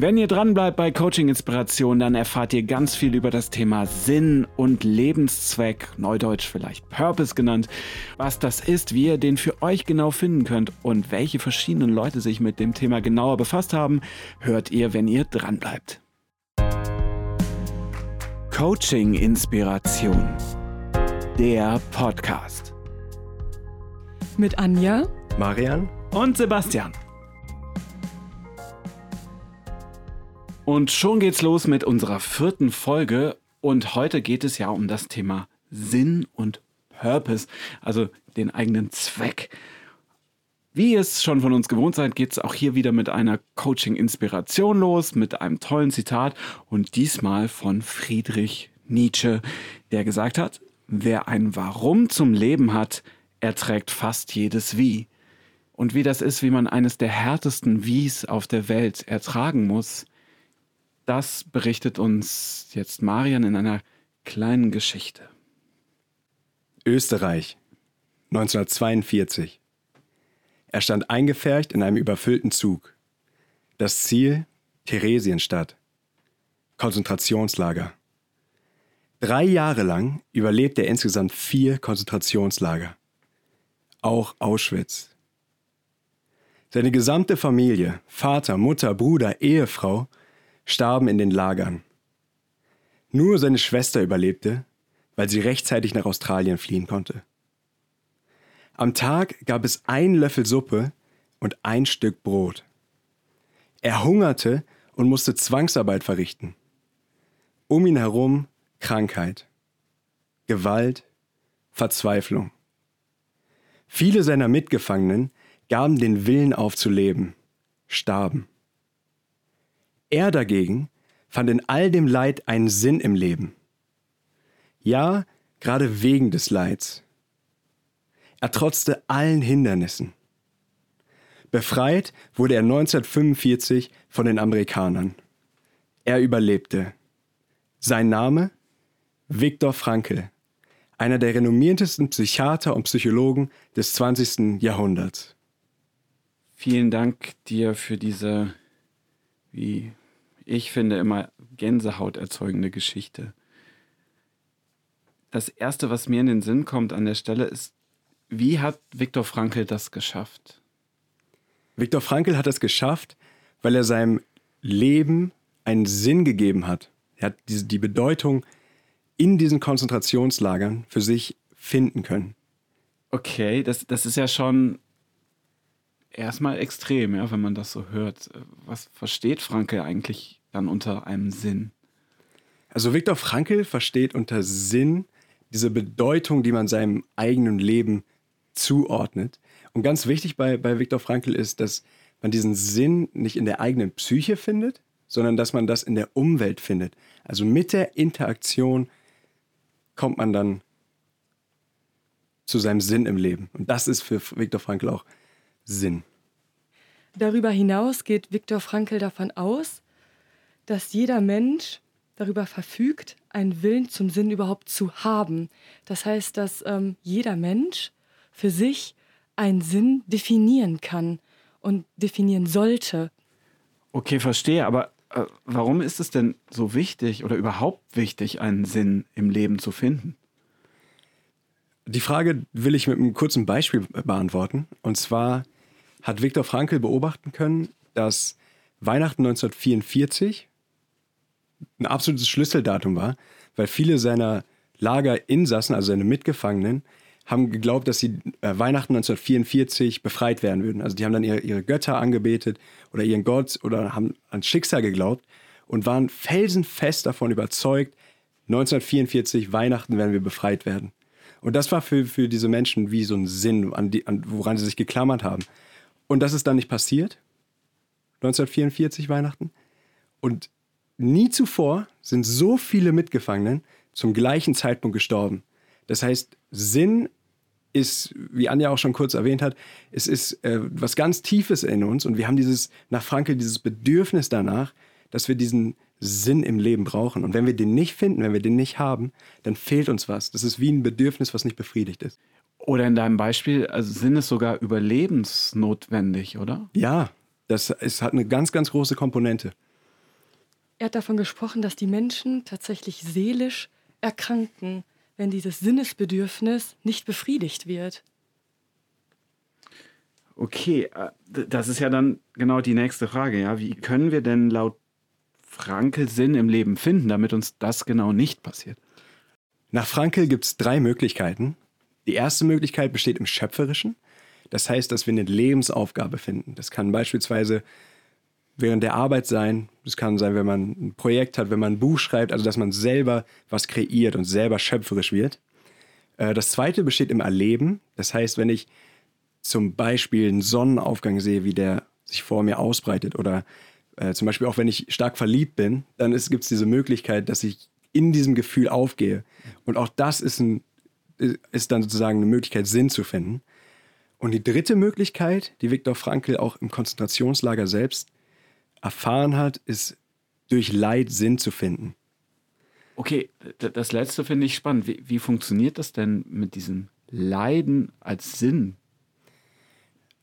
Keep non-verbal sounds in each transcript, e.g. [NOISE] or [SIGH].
Wenn ihr dranbleibt bei Coaching Inspiration, dann erfahrt ihr ganz viel über das Thema Sinn und Lebenszweck, neudeutsch vielleicht Purpose genannt, was das ist, wie ihr den für euch genau finden könnt und welche verschiedenen Leute sich mit dem Thema genauer befasst haben, hört ihr, wenn ihr dranbleibt. Coaching Inspiration. Der Podcast. Mit Anja, Marian und Sebastian. Und schon geht's los mit unserer vierten Folge. Und heute geht es ja um das Thema Sinn und Purpose, also den eigenen Zweck. Wie ihr es schon von uns gewohnt seid, geht es auch hier wieder mit einer Coaching-Inspiration los, mit einem tollen Zitat und diesmal von Friedrich Nietzsche, der gesagt hat, wer ein Warum zum Leben hat, erträgt fast jedes Wie. Und wie das ist, wie man eines der härtesten Wies auf der Welt ertragen muss, das berichtet uns jetzt Marian in einer kleinen Geschichte. Österreich, 1942. Er stand eingefärcht in einem überfüllten Zug. Das Ziel Theresienstadt. Konzentrationslager. Drei Jahre lang überlebte er insgesamt vier Konzentrationslager. Auch Auschwitz. Seine gesamte Familie, Vater, Mutter, Bruder, Ehefrau, starben in den Lagern. Nur seine Schwester überlebte, weil sie rechtzeitig nach Australien fliehen konnte. Am Tag gab es ein Löffel Suppe und ein Stück Brot. Er hungerte und musste Zwangsarbeit verrichten. Um ihn herum Krankheit, Gewalt, Verzweiflung. Viele seiner Mitgefangenen gaben den Willen auf zu leben, starben. Er dagegen fand in all dem Leid einen Sinn im Leben. Ja, gerade wegen des Leids. Er trotzte allen Hindernissen. Befreit wurde er 1945 von den Amerikanern. Er überlebte. Sein Name? Viktor Frankl, einer der renommiertesten Psychiater und Psychologen des 20. Jahrhunderts. Vielen Dank dir für diese, wie ich finde, immer Gänsehaut erzeugende Geschichte. Das Erste, was mir in den Sinn kommt an der Stelle, ist, wie hat Viktor Frankl das geschafft? Viktor Frankl hat es geschafft, weil er seinem Leben einen Sinn gegeben hat. Er hat diese, die Bedeutung in diesen Konzentrationslagern für sich finden können. Okay, das, das ist ja schon erstmal extrem, ja, wenn man das so hört. Was versteht Franke eigentlich dann unter einem Sinn? Also Viktor Frankl versteht unter Sinn diese Bedeutung, die man seinem eigenen Leben zuordnet. Und ganz wichtig bei, bei Viktor Frankl ist, dass man diesen Sinn nicht in der eigenen Psyche findet, sondern dass man das in der Umwelt findet. Also mit der Interaktion kommt man dann zu seinem Sinn im Leben. Und das ist für Viktor Frankl auch Sinn. Darüber hinaus geht Viktor Frankl davon aus, dass jeder Mensch darüber verfügt, einen Willen zum Sinn überhaupt zu haben. Das heißt, dass ähm, jeder Mensch für sich einen Sinn definieren kann und definieren sollte. Okay, verstehe, aber äh, warum ist es denn so wichtig oder überhaupt wichtig, einen Sinn im Leben zu finden? Die Frage will ich mit einem kurzen Beispiel beantworten. Und zwar hat Viktor Frankl beobachten können, dass Weihnachten 1944 ein absolutes Schlüsseldatum war, weil viele seiner Lagerinsassen, also seine Mitgefangenen, haben geglaubt, dass sie äh, Weihnachten 1944 befreit werden würden. Also die haben dann ihre, ihre Götter angebetet oder ihren Gott oder haben ans Schicksal geglaubt und waren felsenfest davon überzeugt, 1944 Weihnachten werden wir befreit werden. Und das war für, für diese Menschen wie so ein Sinn, an die, an, woran sie sich geklammert haben. Und das ist dann nicht passiert. 1944 Weihnachten. Und nie zuvor sind so viele Mitgefangenen zum gleichen Zeitpunkt gestorben. Das heißt, Sinn ist, wie Anja auch schon kurz erwähnt hat, es ist äh, was ganz Tiefes in uns und wir haben dieses, nach Frankel, dieses Bedürfnis danach, dass wir diesen Sinn im Leben brauchen. Und wenn wir den nicht finden, wenn wir den nicht haben, dann fehlt uns was. Das ist wie ein Bedürfnis, was nicht befriedigt ist. Oder in deinem Beispiel, also Sinn ist sogar überlebensnotwendig, oder? Ja, das ist, hat eine ganz, ganz große Komponente. er hat davon gesprochen, dass die Menschen tatsächlich seelisch erkranken, wenn dieses Sinnesbedürfnis nicht befriedigt wird. Okay, äh, das ist ja dann genau die nächste Frage, ja. Wie können wir denn laut Frankel Sinn im Leben finden, damit uns das genau nicht passiert? Nach Frankel gibt es drei Möglichkeiten. Die erste Möglichkeit besteht im Schöpferischen. Das heißt, dass wir eine Lebensaufgabe finden. Das kann beispielsweise während der Arbeit sein. Das kann sein, wenn man ein Projekt hat, wenn man ein Buch schreibt, also dass man selber was kreiert und selber schöpferisch wird. Äh, das zweite besteht im Erleben. Das heißt, wenn ich zum Beispiel einen Sonnenaufgang sehe, wie der sich vor mir ausbreitet oder äh, zum Beispiel auch wenn ich stark verliebt bin, dann gibt es diese Möglichkeit, dass ich in diesem Gefühl aufgehe. Und auch das ist, ein, ist dann sozusagen eine Möglichkeit, Sinn zu finden. Und die dritte Möglichkeit, die Viktor Frankl auch im Konzentrationslager selbst erfahren hat, ist durch Leid Sinn zu finden. Okay, das letzte finde ich spannend. Wie, wie, funktioniert das denn mit diesem Leiden als Sinn?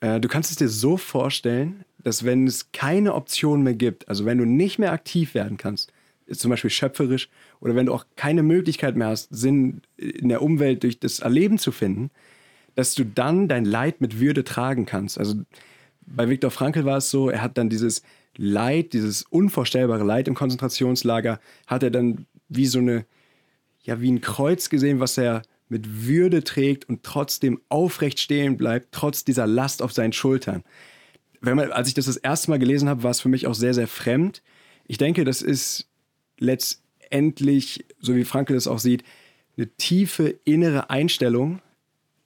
Äh, du kannst es dir so vorstellen, dass wenn es keine Option mehr gibt, also wenn du nicht mehr aktiv werden kannst, zum Beispiel schöpferisch, oder wenn du auch keine Möglichkeit mehr hast, Sinn in der Umwelt durch das Erleben zu finden, dass du dann dein Leid mit Würde tragen kannst. Also bei Viktor Frankl war es so, er hat dann dieses Leid, dieses unvorstellbare Leid im Konzentrationslager, hat er dann wie so eine, ja, wie ein Kreuz gesehen, was er mit Würde trägt und trotzdem aufrecht stehen bleibt, trotz dieser Last auf seinen Schultern. Man, als ich das das erste Mal gelesen habe, war es für mich auch sehr, sehr fremd. Ich denke, das ist letztendlich, so wie Frankel es auch sieht, eine tiefe innere Einstellung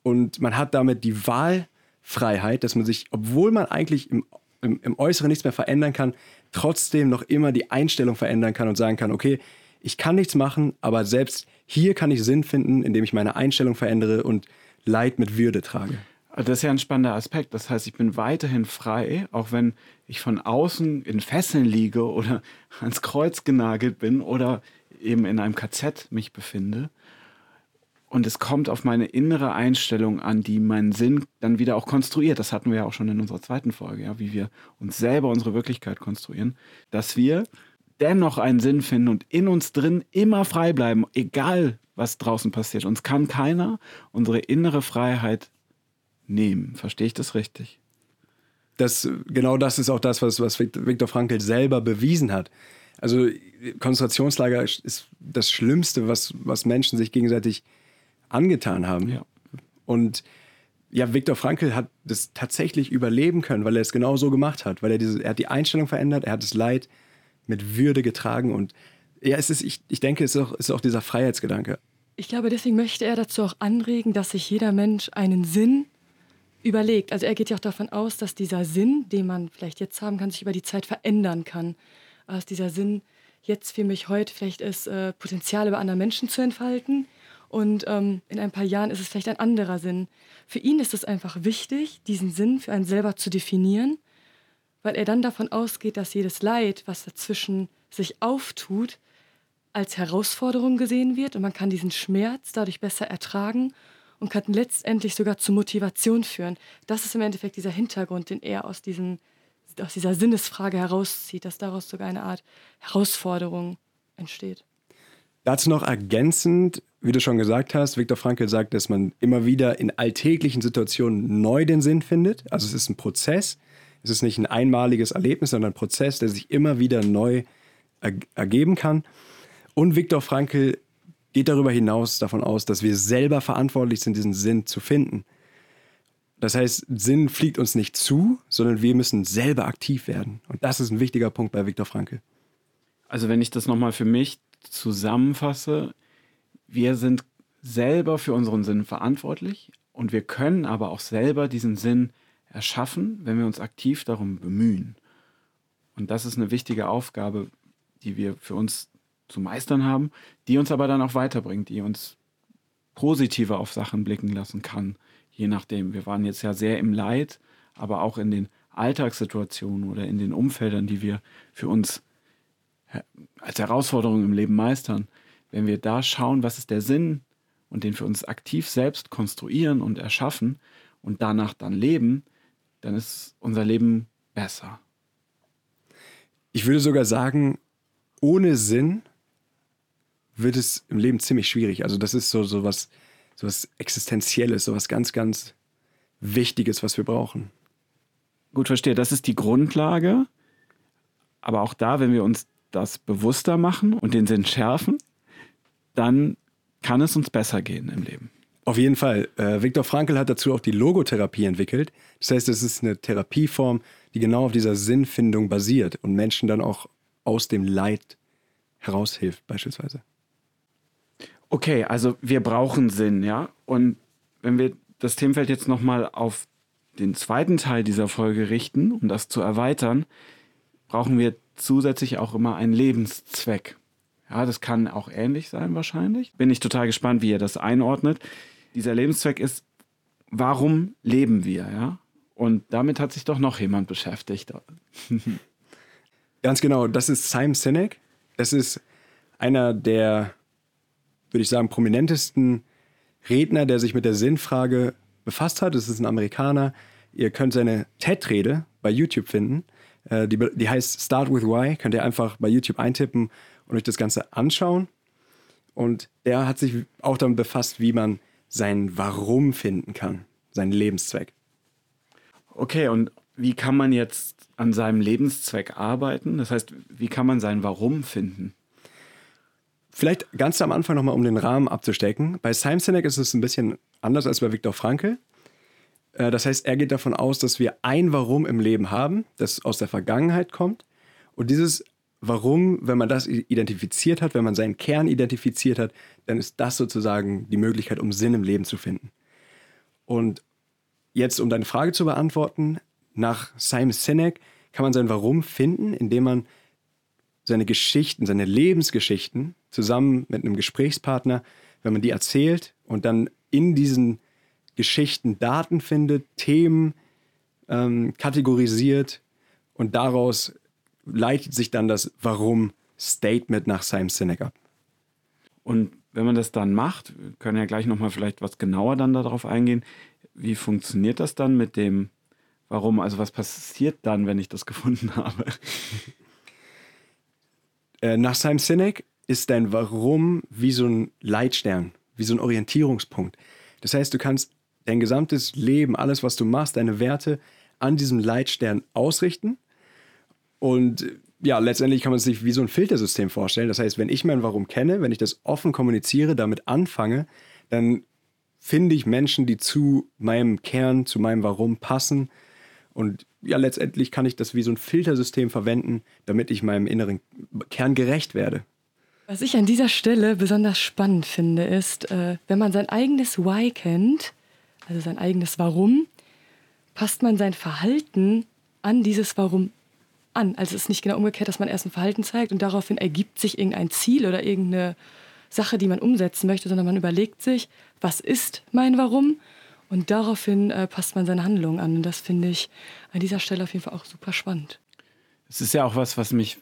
und man hat damit die Wahlfreiheit, dass man sich, obwohl man eigentlich im im, im Äußeren nichts mehr verändern kann, trotzdem noch immer die Einstellung verändern kann und sagen kann, okay, ich kann nichts machen, aber selbst hier kann ich Sinn finden, indem ich meine Einstellung verändere und Leid mit Würde trage. Das ist ja ein spannender Aspekt. Das heißt, ich bin weiterhin frei, auch wenn ich von außen in Fesseln liege oder [LAUGHS] ans Kreuz genagelt bin oder eben in einem KZ mich befinde. Und es kommt auf meine innere Einstellung an, die meinen Sinn dann wieder auch konstruiert. Das hatten wir ja auch schon in unserer zweiten Folge, ja, wie wir uns selber unsere Wirklichkeit konstruieren, dass wir dennoch einen Sinn finden und in uns drin immer frei bleiben, egal was draußen passiert. Uns kann keiner unsere innere Freiheit nehmen. Verstehe ich das richtig? Das, genau das ist auch das, was, was Viktor Frankl selber bewiesen hat. Also Konzentrationslager ist das Schlimmste, was, was Menschen sich gegenseitig angetan haben. Ja. Und ja, Viktor Frankl hat das tatsächlich überleben können, weil er es genau so gemacht hat, weil er diese, er hat die Einstellung verändert, er hat das Leid mit Würde getragen und ja, es ist, ich, ich denke, es ist auch, es ist auch dieser Freiheitsgedanke. Ich glaube, deswegen möchte er dazu auch anregen, dass sich jeder Mensch einen Sinn überlegt. Also er geht ja auch davon aus, dass dieser Sinn, den man vielleicht jetzt haben kann, sich über die Zeit verändern kann. Dass dieser Sinn jetzt für mich heute vielleicht ist, äh, Potenziale bei anderen Menschen zu entfalten und ähm, in ein paar Jahren ist es vielleicht ein anderer Sinn. Für ihn ist es einfach wichtig, diesen Sinn für einen selber zu definieren, weil er dann davon ausgeht, dass jedes Leid, was dazwischen sich auftut, als Herausforderung gesehen wird und man kann diesen Schmerz dadurch besser ertragen und kann letztendlich sogar zur Motivation führen. Das ist im Endeffekt dieser Hintergrund, den er aus, diesem, aus dieser Sinnesfrage herauszieht, dass daraus sogar eine Art Herausforderung entsteht. Dazu noch ergänzend, wie du schon gesagt hast, Viktor Frankl sagt, dass man immer wieder in alltäglichen Situationen neu den Sinn findet. Also es ist ein Prozess. Es ist nicht ein einmaliges Erlebnis, sondern ein Prozess, der sich immer wieder neu er ergeben kann. Und Viktor Frankl geht darüber hinaus davon aus, dass wir selber verantwortlich sind, diesen Sinn zu finden. Das heißt, Sinn fliegt uns nicht zu, sondern wir müssen selber aktiv werden. Und das ist ein wichtiger Punkt bei Viktor Frankl. Also wenn ich das nochmal für mich zusammenfasse, wir sind selber für unseren Sinn verantwortlich und wir können aber auch selber diesen Sinn erschaffen, wenn wir uns aktiv darum bemühen. Und das ist eine wichtige Aufgabe, die wir für uns zu meistern haben, die uns aber dann auch weiterbringt, die uns positiver auf Sachen blicken lassen kann, je nachdem. Wir waren jetzt ja sehr im Leid, aber auch in den Alltagssituationen oder in den Umfeldern, die wir für uns als Herausforderung im Leben meistern, wenn wir da schauen, was ist der Sinn und den für uns aktiv selbst konstruieren und erschaffen und danach dann leben, dann ist unser Leben besser. Ich würde sogar sagen, ohne Sinn wird es im Leben ziemlich schwierig. Also das ist so, so, was, so was Existenzielles, so was ganz, ganz Wichtiges, was wir brauchen. Gut, verstehe. Das ist die Grundlage. Aber auch da, wenn wir uns das bewusster machen und den Sinn schärfen, dann kann es uns besser gehen im Leben. Auf jeden Fall. Äh, Viktor Frankl hat dazu auch die Logotherapie entwickelt. Das heißt, es ist eine Therapieform, die genau auf dieser Sinnfindung basiert und Menschen dann auch aus dem Leid heraushilft, beispielsweise. Okay, also wir brauchen Sinn, ja. Und wenn wir das Themenfeld jetzt nochmal auf den zweiten Teil dieser Folge richten, um das zu erweitern, brauchen wir zusätzlich auch immer einen Lebenszweck. Ja, das kann auch ähnlich sein wahrscheinlich. Bin ich total gespannt, wie ihr das einordnet. Dieser Lebenszweck ist, warum leben wir, ja? Und damit hat sich doch noch jemand beschäftigt. [LAUGHS] Ganz genau, das ist Simon Sinek. Das ist einer der, würde ich sagen, prominentesten Redner, der sich mit der Sinnfrage befasst hat. Das ist ein Amerikaner. Ihr könnt seine TED-Rede bei YouTube finden. Äh, die, die heißt Start with Why. Könnt ihr einfach bei YouTube eintippen und euch das Ganze anschauen. Und der hat sich auch damit befasst, wie man sein Warum finden kann, seinen Lebenszweck. Okay, und wie kann man jetzt an seinem Lebenszweck arbeiten? Das heißt, wie kann man sein Warum finden? Vielleicht ganz am Anfang nochmal, um den Rahmen abzustecken. Bei Simon Sinek ist es ein bisschen anders als bei Viktor Frankl. Äh, das heißt, er geht davon aus, dass wir ein Warum im Leben haben, das aus der Vergangenheit kommt. Und dieses Warum, wenn man das identifiziert hat, wenn man seinen Kern identifiziert hat, dann ist das sozusagen die Möglichkeit, um Sinn im Leben zu finden. Und jetzt, um deine Frage zu beantworten, nach Simon Sinek kann man sein Warum finden, indem man seine Geschichten, seine Lebensgeschichten zusammen mit einem Gesprächspartner, wenn man die erzählt und dann in diesen Geschichten Daten findet, Themen ähm, kategorisiert und daraus leitet sich dann das Warum-Statement nach Simon Sinek ab. Und wenn man das dann macht, können ja gleich nochmal vielleicht was genauer dann darauf eingehen, wie funktioniert das dann mit dem Warum? Also was passiert dann, wenn ich das [LAUGHS] gefunden habe? Äh, nach Simon Sinek ist dein Warum wie so ein Leitstern, wie so ein Orientierungspunkt. Das heißt, du kannst dein gesamtes Leben, alles, was du machst, deine Werte an diesem Leitstern ausrichten. Und ja, letztendlich kann man sich wie so ein Filtersystem vorstellen. Das heißt, wenn ich mein Warum kenne, wenn ich das offen kommuniziere, damit anfange, dann finde ich Menschen, die zu meinem Kern, zu meinem Warum passen. Und ja, letztendlich kann ich das wie so ein Filtersystem verwenden, damit ich meinem inneren Kern gerecht werde. Was ich an dieser Stelle besonders spannend finde, ist, äh, wenn man sein eigenes Why kennt, also sein eigenes Warum, passt man sein Verhalten an dieses Warum an. Also es ist nicht genau umgekehrt, dass man erst ein Verhalten zeigt und daraufhin ergibt sich irgendein Ziel oder irgendeine Sache, die man umsetzen möchte, sondern man überlegt sich, was ist mein Warum? Und daraufhin äh, passt man seine Handlung an. Und das finde ich an dieser Stelle auf jeden Fall auch super spannend. Es ist ja auch was, was mich,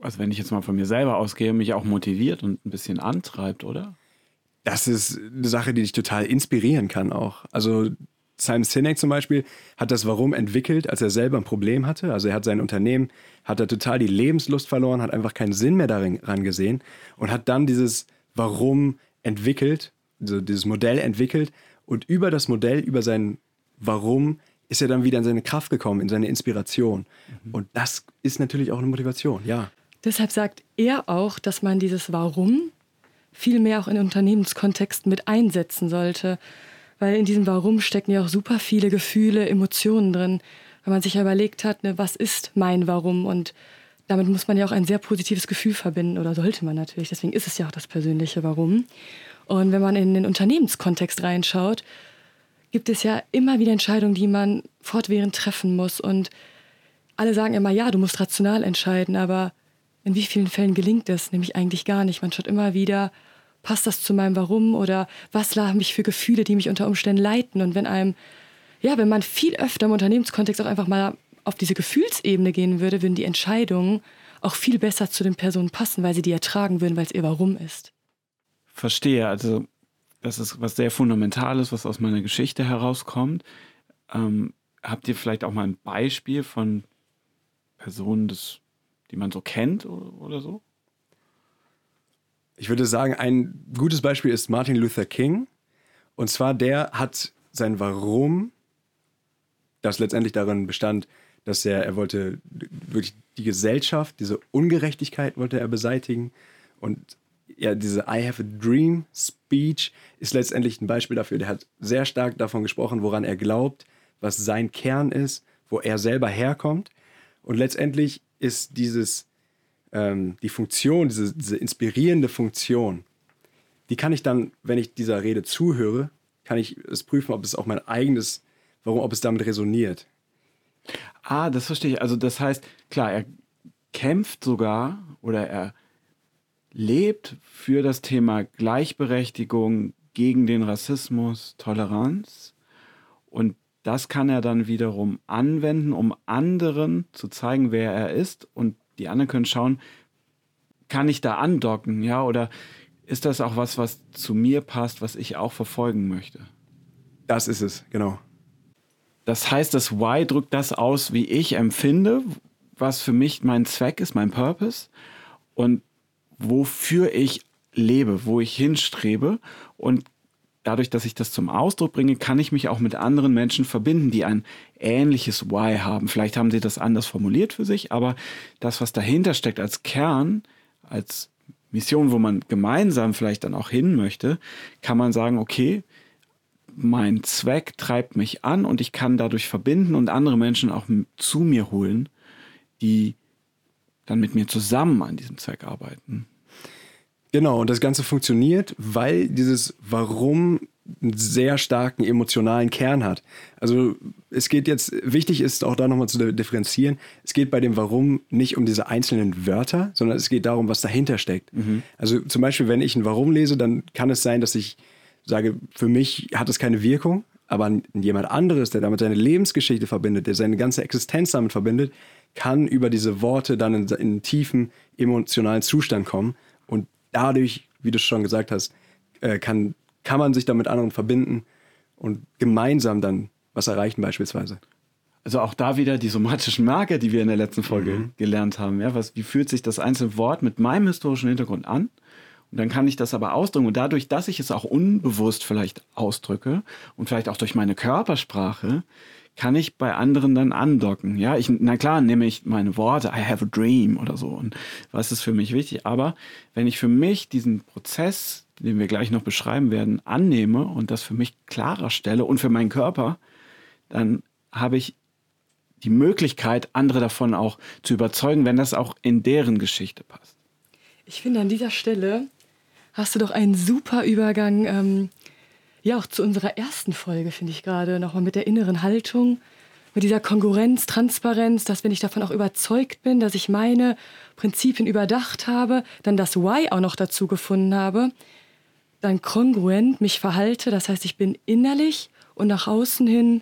also wenn ich jetzt mal von mir selber ausgehe, mich auch motiviert und ein bisschen antreibt, oder? das ist eine Sache, die dich total inspirieren kann auch. Also Simon Sinek zum Beispiel hat das Warum entwickelt, als er selber ein Problem hatte. Also er hat sein Unternehmen, hat er total die Lebenslust verloren, hat einfach keinen Sinn mehr daran gesehen und hat dann dieses Warum entwickelt, also dieses Modell entwickelt und über das Modell, über sein Warum ist er dann wieder in seine Kraft gekommen, in seine Inspiration. Mhm. Und das ist natürlich auch eine Motivation, ja. Deshalb sagt er auch, dass man dieses Warum viel mehr auch in Unternehmenskontext mit einsetzen sollte. Weil in diesem Warum stecken ja auch super viele Gefühle, Emotionen drin. Wenn man sich ja überlegt hat, ne, was ist mein Warum? Und damit muss man ja auch ein sehr positives Gefühl verbinden oder sollte man natürlich. Deswegen ist es ja auch das persönliche Warum. Und wenn man in den Unternehmenskontext reinschaut, gibt es ja immer wieder Entscheidungen, die man fortwährend treffen muss. Und alle sagen immer, ja, du musst rational entscheiden, aber in wie vielen Fällen gelingt es? Nämlich eigentlich gar nicht. Man schaut immer wieder, passt das zu meinem Warum oder was haben mich für Gefühle, die mich unter Umständen leiten. Und wenn einem, ja, wenn man viel öfter im Unternehmenskontext auch einfach mal auf diese Gefühlsebene gehen würde, würden die Entscheidungen auch viel besser zu den Personen passen, weil sie die ertragen würden, weil es ihr Warum ist. Verstehe. Also, das ist was sehr Fundamentales, was aus meiner Geschichte herauskommt. Ähm, habt ihr vielleicht auch mal ein Beispiel von Personen des die man so kennt oder so? Ich würde sagen, ein gutes Beispiel ist Martin Luther King. Und zwar der hat sein Warum, das letztendlich darin bestand, dass er, er wollte wirklich die Gesellschaft, diese Ungerechtigkeit wollte er beseitigen. Und ja, diese I have a dream Speech ist letztendlich ein Beispiel dafür. Der hat sehr stark davon gesprochen, woran er glaubt, was sein Kern ist, wo er selber herkommt. Und letztendlich ist dieses, ähm, die Funktion, diese, diese inspirierende Funktion, die kann ich dann, wenn ich dieser Rede zuhöre, kann ich es prüfen, ob es auch mein eigenes, warum, ob es damit resoniert. Ah, das verstehe ich. Also das heißt, klar, er kämpft sogar oder er lebt für das Thema Gleichberechtigung, gegen den Rassismus, Toleranz. Und das kann er dann wiederum anwenden, um anderen zu zeigen, wer er ist. Und die anderen können schauen, kann ich da andocken, ja, oder ist das auch was, was zu mir passt, was ich auch verfolgen möchte? Das ist es, genau. Das heißt, das Why drückt das aus, wie ich empfinde, was für mich mein Zweck ist, mein Purpose und wofür ich lebe, wo ich hinstrebe. Und dadurch, dass ich das zum Ausdruck bringe, kann ich mich auch mit anderen Menschen verbinden, die ein ähnliches Why haben. Vielleicht haben sie das anders formuliert für sich, aber das, was dahinter steckt als Kern, als Mission, wo man gemeinsam vielleicht dann auch hin möchte, kann man sagen, okay, mein Zweck treibt mich an und ich kann dadurch verbinden und andere Menschen auch zu mir holen, die dann mit mir zusammen an diesem Zweck arbeiten. Genau, und das Ganze funktioniert, weil dieses Warum einen sehr starken emotionalen Kern hat. Also es geht jetzt, wichtig ist auch da nochmal zu differenzieren, es geht bei dem Warum nicht um diese einzelnen Wörter, sondern es geht darum, was dahinter steckt. Mhm. Also zum Beispiel, wenn ich ein Warum lese, dann kann es sein, dass ich sage, für mich hat es keine Wirkung, aber jemand anderes, der damit seine Lebensgeschichte verbindet, der seine ganze Existenz damit verbindet, kann über diese Worte dann in, in einen tiefen emotionalen Zustand kommen und dadurch, wie du schon gesagt hast, äh, kann, kann man sich dann mit anderen verbinden und gemeinsam dann was erreichen beispielsweise. Also auch da wieder die somatischen Marker, die wir in der letzten Folge mhm. gelernt haben. Ja, was, wie fühlt sich das einzelne Wort mit meinem historischen Hintergrund an? Und dann kann ich das aber ausdrücken. Und dadurch, dass ich es auch unbewusst vielleicht ausdrücke und vielleicht auch durch meine Körpersprache, kann ich bei anderen dann andocken. Ja, ich, na klar, nehme ich meine Worte, I have a dream oder so. Und was ist für mich wichtig? Aber wenn ich für mich diesen Prozess, den wir gleich noch beschreiben werden, annehme und das für mich klarer stelle und für meinen Körper, dann habe ich die Möglichkeit, andere davon auch zu überzeugen, wenn das auch in deren Geschichte passt. Ich finde an dieser Stelle hast du doch einen super Übergang, ähm, ja, auch zu unserer ersten Folge, finde ich gerade, nochmal mit der inneren Haltung, mit dieser Konkurrenz, Transparenz, dass wenn ich davon auch überzeugt bin, dass ich meine Prinzipien überdacht habe, dann das Why auch noch dazu gefunden habe, dann kongruent mich verhalte, das heißt, ich bin innerlich und nach außen hin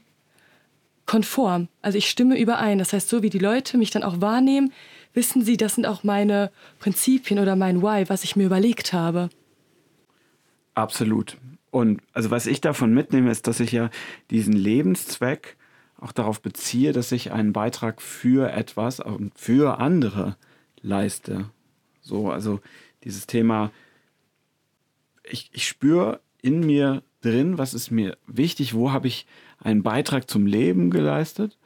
konform. Also ich stimme überein. Das heißt, so wie die Leute mich dann auch wahrnehmen, wissen sie, das sind auch meine Prinzipien oder mein Why, was ich mir überlegt habe. Absolut. Und also was ich davon mitnehme, ist, dass ich ja diesen Lebenszweck auch darauf beziehe, dass ich einen Beitrag für etwas und für andere leiste. So, also dieses Thema, ich, ich spüre in mir drin, was ist mir wichtig, wo habe ich einen Beitrag zum Leben geleistet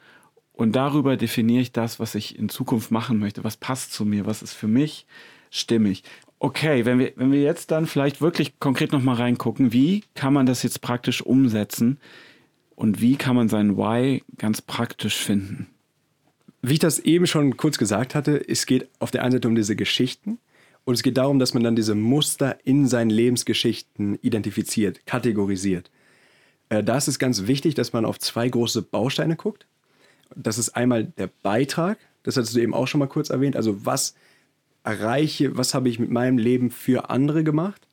und darüber definiere ich das, was ich in Zukunft machen möchte, was passt zu mir, was ist für mich stimmig. Okay, wenn wir, wenn wir jetzt dann vielleicht wirklich konkret nochmal reingucken, wie kann man das jetzt praktisch umsetzen und wie kann man sein Why ganz praktisch finden? Wie ich das eben schon kurz gesagt hatte, es geht auf der einen Seite um diese Geschichten und es geht darum, dass man dann diese Muster in seinen Lebensgeschichten identifiziert, kategorisiert. Äh, da ist es ganz wichtig, dass man auf zwei große Bausteine guckt. Das ist einmal der Beitrag, das hattest du eben auch schon mal kurz erwähnt, also was erreiche, was habe ich mit meinem Leben für andere gemacht.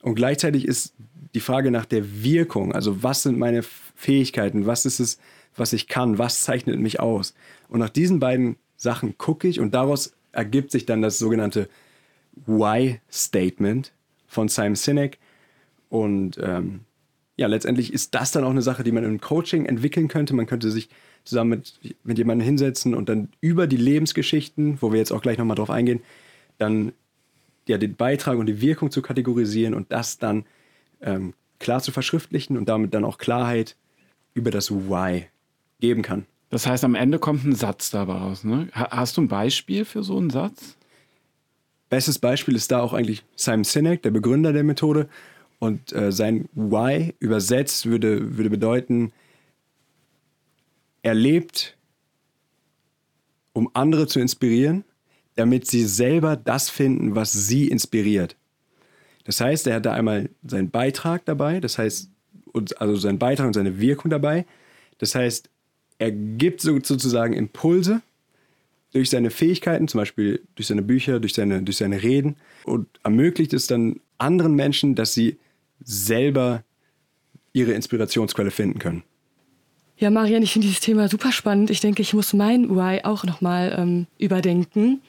Und gleichzeitig ist die Frage nach der Wirkung, also was sind meine Fähigkeiten, was ist es, was ich kann, was zeichnet mich aus. Und nach diesen beiden Sachen gucke ich und daraus ergibt sich dann das sogenannte Why-Statement von Simon Sinek. Und ähm, ja, letztendlich ist das dann auch eine Sache, die man im Coaching entwickeln könnte. Man könnte sich zusammen mit, mit jemandem hinsetzen und dann über die Lebensgeschichten, wo wir jetzt auch gleich nochmal drauf eingehen, dann ja, den Beitrag und die Wirkung zu kategorisieren und das dann ähm, klar zu verschriftlichen und damit dann auch Klarheit über das Why geben kann. Das heißt, am Ende kommt ein Satz dabei raus. Ne? Hast du ein Beispiel für so einen Satz? Bestes Beispiel ist da auch eigentlich Simon Sinek, der Begründer der Methode. Und äh, sein Why übersetzt würde, würde bedeuten, er lebt, um andere zu inspirieren, damit sie selber das finden, was sie inspiriert. Das heißt, er hat da einmal seinen Beitrag dabei, das heißt, also seinen Beitrag und seine Wirkung dabei. Das heißt, er gibt sozusagen Impulse durch seine Fähigkeiten, zum Beispiel durch seine Bücher, durch seine, durch seine Reden und ermöglicht es dann anderen Menschen, dass sie selber ihre Inspirationsquelle finden können. Ja, Marian, ich finde dieses Thema super spannend. Ich denke, ich muss mein Why auch nochmal ähm, überdenken.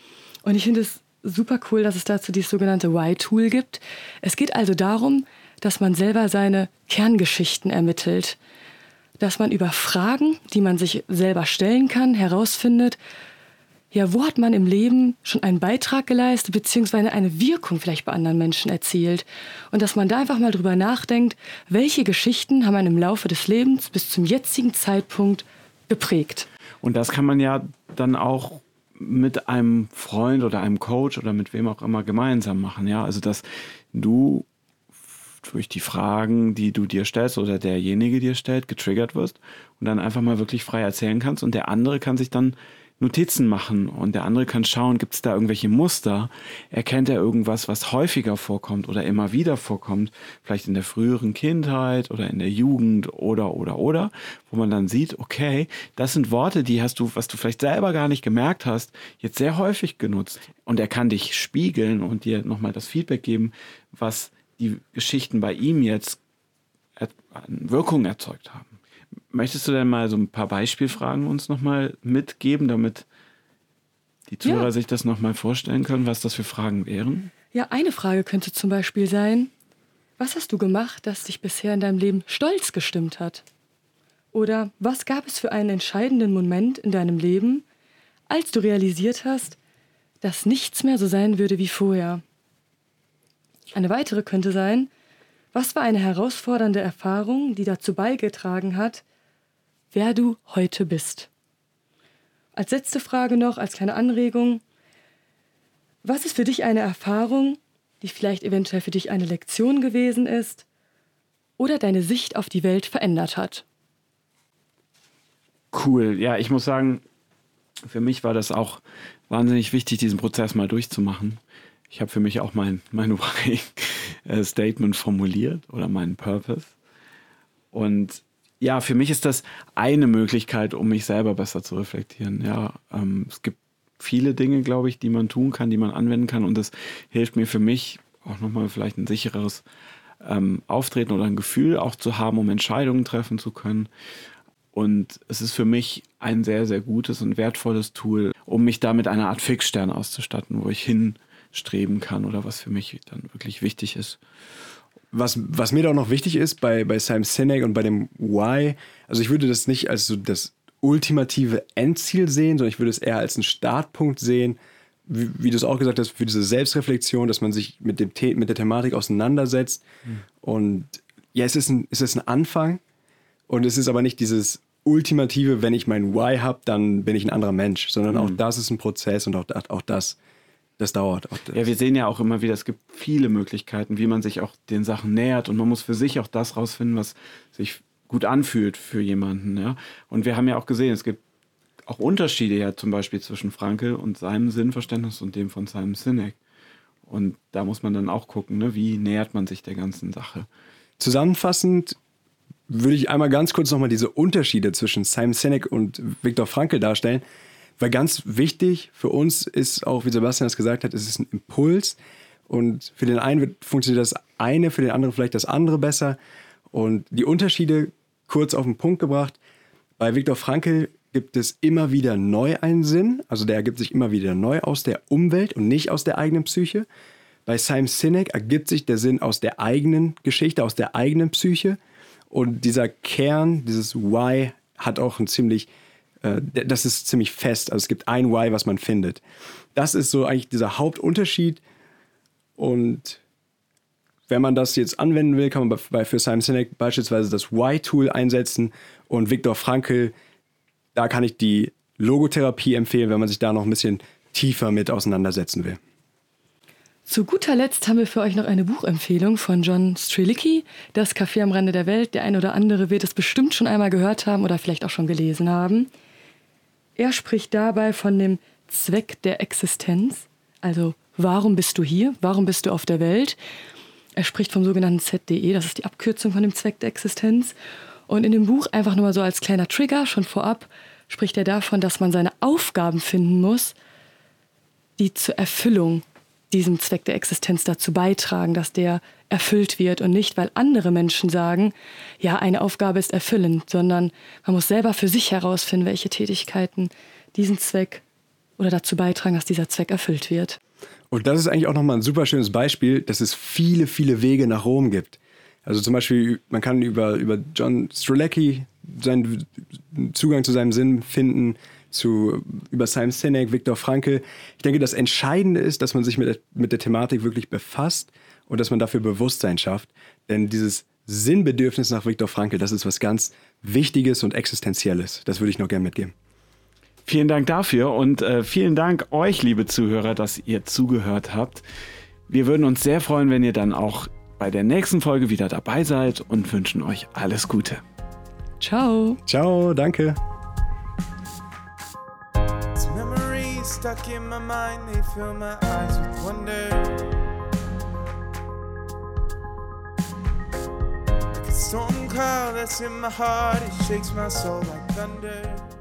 Und ich finde es super cool, dass es dazu dieses sogenannte Why-Tool gibt. Es geht also darum, dass man selber seine Kerngeschichten ermittelt. Dass man über Fragen, die man sich selber stellen kann, herausfindet, ja, wo hat man im Leben schon einen Beitrag geleistet, beziehungsweise eine Wirkung vielleicht bei anderen Menschen erzielt? Und dass man da einfach mal drüber nachdenkt, welche Geschichten haben einen im Laufe des Lebens bis zum jetzigen Zeitpunkt geprägt. Und das kann man ja dann auch mit einem Freund oder einem Coach oder mit wem auch immer gemeinsam machen. Ja, also dass du durch die Fragen, die du dir stellst oder derjenige dir stellt, getriggert wirst und dann einfach mal wirklich frei erzählen kannst und der andere kann sich dann Notizen machen und der andere kann schauen, gibt es da irgendwelche Muster? Erkennt er irgendwas, was häufiger vorkommt oder immer wieder vorkommt? Vielleicht in der früheren Kindheit oder in der Jugend oder, oder, oder, wo man dann sieht, okay, das sind Worte, die hast du, was du vielleicht selber gar nicht gemerkt hast, jetzt sehr häufig genutzt. Und er kann dich spiegeln und dir nochmal das Feedback geben, was die Geschichten bei ihm jetzt Wirkung erzeugt haben. Möchtest du denn mal so ein paar Beispielfragen uns nochmal mitgeben, damit die Zuhörer ja. sich das nochmal vorstellen können, was das für Fragen wären? Ja, eine Frage könnte zum Beispiel sein, was hast du gemacht, das dich bisher in deinem Leben stolz gestimmt hat? Oder was gab es für einen entscheidenden Moment in deinem Leben, als du realisiert hast, dass nichts mehr so sein würde wie vorher? Eine weitere könnte sein, was war eine herausfordernde Erfahrung, die dazu beigetragen hat, wer du heute bist? Als letzte Frage noch, als kleine Anregung, was ist für dich eine Erfahrung, die vielleicht eventuell für dich eine Lektion gewesen ist oder deine Sicht auf die Welt verändert hat? Cool, ja, ich muss sagen, für mich war das auch wahnsinnig wichtig, diesen Prozess mal durchzumachen. Ich habe für mich auch mein, mein [LAUGHS] äh, Statement formuliert oder meinen Purpose. Und ja, für mich ist das eine Möglichkeit, um mich selber besser zu reflektieren. Ja, ähm, es gibt viele Dinge, glaube ich, die man tun kann, die man anwenden kann. Und das hilft mir für mich auch nochmal vielleicht ein sicheres ähm, Auftreten oder ein Gefühl auch zu haben, um Entscheidungen treffen zu können. Und es ist für mich ein sehr, sehr gutes und wertvolles Tool, um mich da mit einer Art Fixstern auszustatten, wo ich hin streben kann oder was für mich dann wirklich wichtig ist. Was, was mir da auch noch wichtig ist bei, bei Simon Sinek und bei dem Why, also ich würde das nicht als so das ultimative Endziel sehen, sondern ich würde es eher als einen Startpunkt sehen, wie, wie du es auch gesagt hast, für diese Selbstreflexion, dass man sich mit, dem mit der Thematik auseinandersetzt. Mhm. Und ja, es ist, ein, es ist ein Anfang und es ist aber nicht dieses ultimative, wenn ich mein Why habe, dann bin ich ein anderer Mensch, sondern mhm. auch das ist ein Prozess und auch, auch das das dauert. Ja, wir sehen ja auch immer wieder, es gibt viele Möglichkeiten, wie man sich auch den Sachen nähert und man muss für sich auch das rausfinden, was sich gut anfühlt für jemanden. Ja? Und wir haben ja auch gesehen, es gibt auch Unterschiede ja zum Beispiel zwischen Frankel und seinem Sinnverständnis und dem von Simon Sinek. Und da muss man dann auch gucken, ne? wie nähert man sich der ganzen Sache. Zusammenfassend würde ich einmal ganz kurz nochmal diese Unterschiede zwischen Simon Sinek und Viktor Frankl darstellen. Weil ganz wichtig für uns ist auch, wie Sebastian es gesagt hat, es ist ein Impuls. Und für den einen funktioniert das eine, für den anderen vielleicht das andere besser. Und die Unterschiede kurz auf den Punkt gebracht. Bei Viktor Frankl gibt es immer wieder neu einen Sinn. Also der ergibt sich immer wieder neu aus der Umwelt und nicht aus der eigenen Psyche. Bei Simon Sinek ergibt sich der Sinn aus der eigenen Geschichte, aus der eigenen Psyche. Und dieser Kern, dieses Why, hat auch einen ziemlich Äh, das ist ziemlich fest. Also es gibt ein Why, was man findet. Das ist so eigentlich dieser Hauptunterschied. Und wenn man das jetzt anwenden will, kann man bei, für Simon Sinek beispielsweise das Why-Tool einsetzen und Viktor Frankl, da kann ich die Logotherapie empfehlen, wenn man sich da noch ein bisschen tiefer mit auseinandersetzen will. Zu guter Letzt haben wir für euch noch eine Buchempfehlung von John Strelicki, Das Café am Rande der Welt. Der ein oder andere wird es bestimmt schon einmal gehört haben oder vielleicht auch schon gelesen haben. Er spricht dabei von dem Zweck der Existenz, also warum bist du hier, warum bist du auf der Welt. Er spricht vom sogenannten ZDE, das ist die Abkürzung von dem Zweck der Existenz. Und in dem Buch einfach nur mal so als kleiner Trigger schon vorab spricht er davon, dass man seine Aufgaben finden muss, die zur Erfüllung diesem Zweck der Existenz dazu beitragen, dass der erfüllt wird und nicht, weil andere Menschen sagen, ja, eine Aufgabe ist erfüllend, sondern man muss selber für sich herausfinden, welche Tätigkeiten diesen Zweck oder dazu beitragen, dass dieser Zweck erfüllt wird. Und das ist eigentlich auch nochmal ein super schönes Beispiel, dass es viele, viele Wege nach Rom gibt. Also zum Beispiel, man kann über, über John Strzelecki seinen Zugang zu seinem Sinn finden, zu, über Simon Sinek, Viktor Frankl. Ich denke, das Entscheidende ist, dass man sich mit der, mit der Thematik wirklich befasst und dass man dafür Bewusstsein schafft. Denn dieses Sinnbedürfnis nach Viktor Frankl, das ist was ganz Wichtiges und Existenzielles. Das würde ich noch gerne mitgeben. Vielen Dank dafür und äh, vielen Dank euch, liebe Zuhörer, dass ihr zugehört habt. Wir würden uns sehr freuen, wenn ihr dann auch bei der nächsten Folge wieder dabei seid und wünschen euch alles Gute. Ciao. Ciao, danke. stuck in my mind, they fill my eyes with wonder. Storm cloud that's in my heart, it shakes my soul like thunder.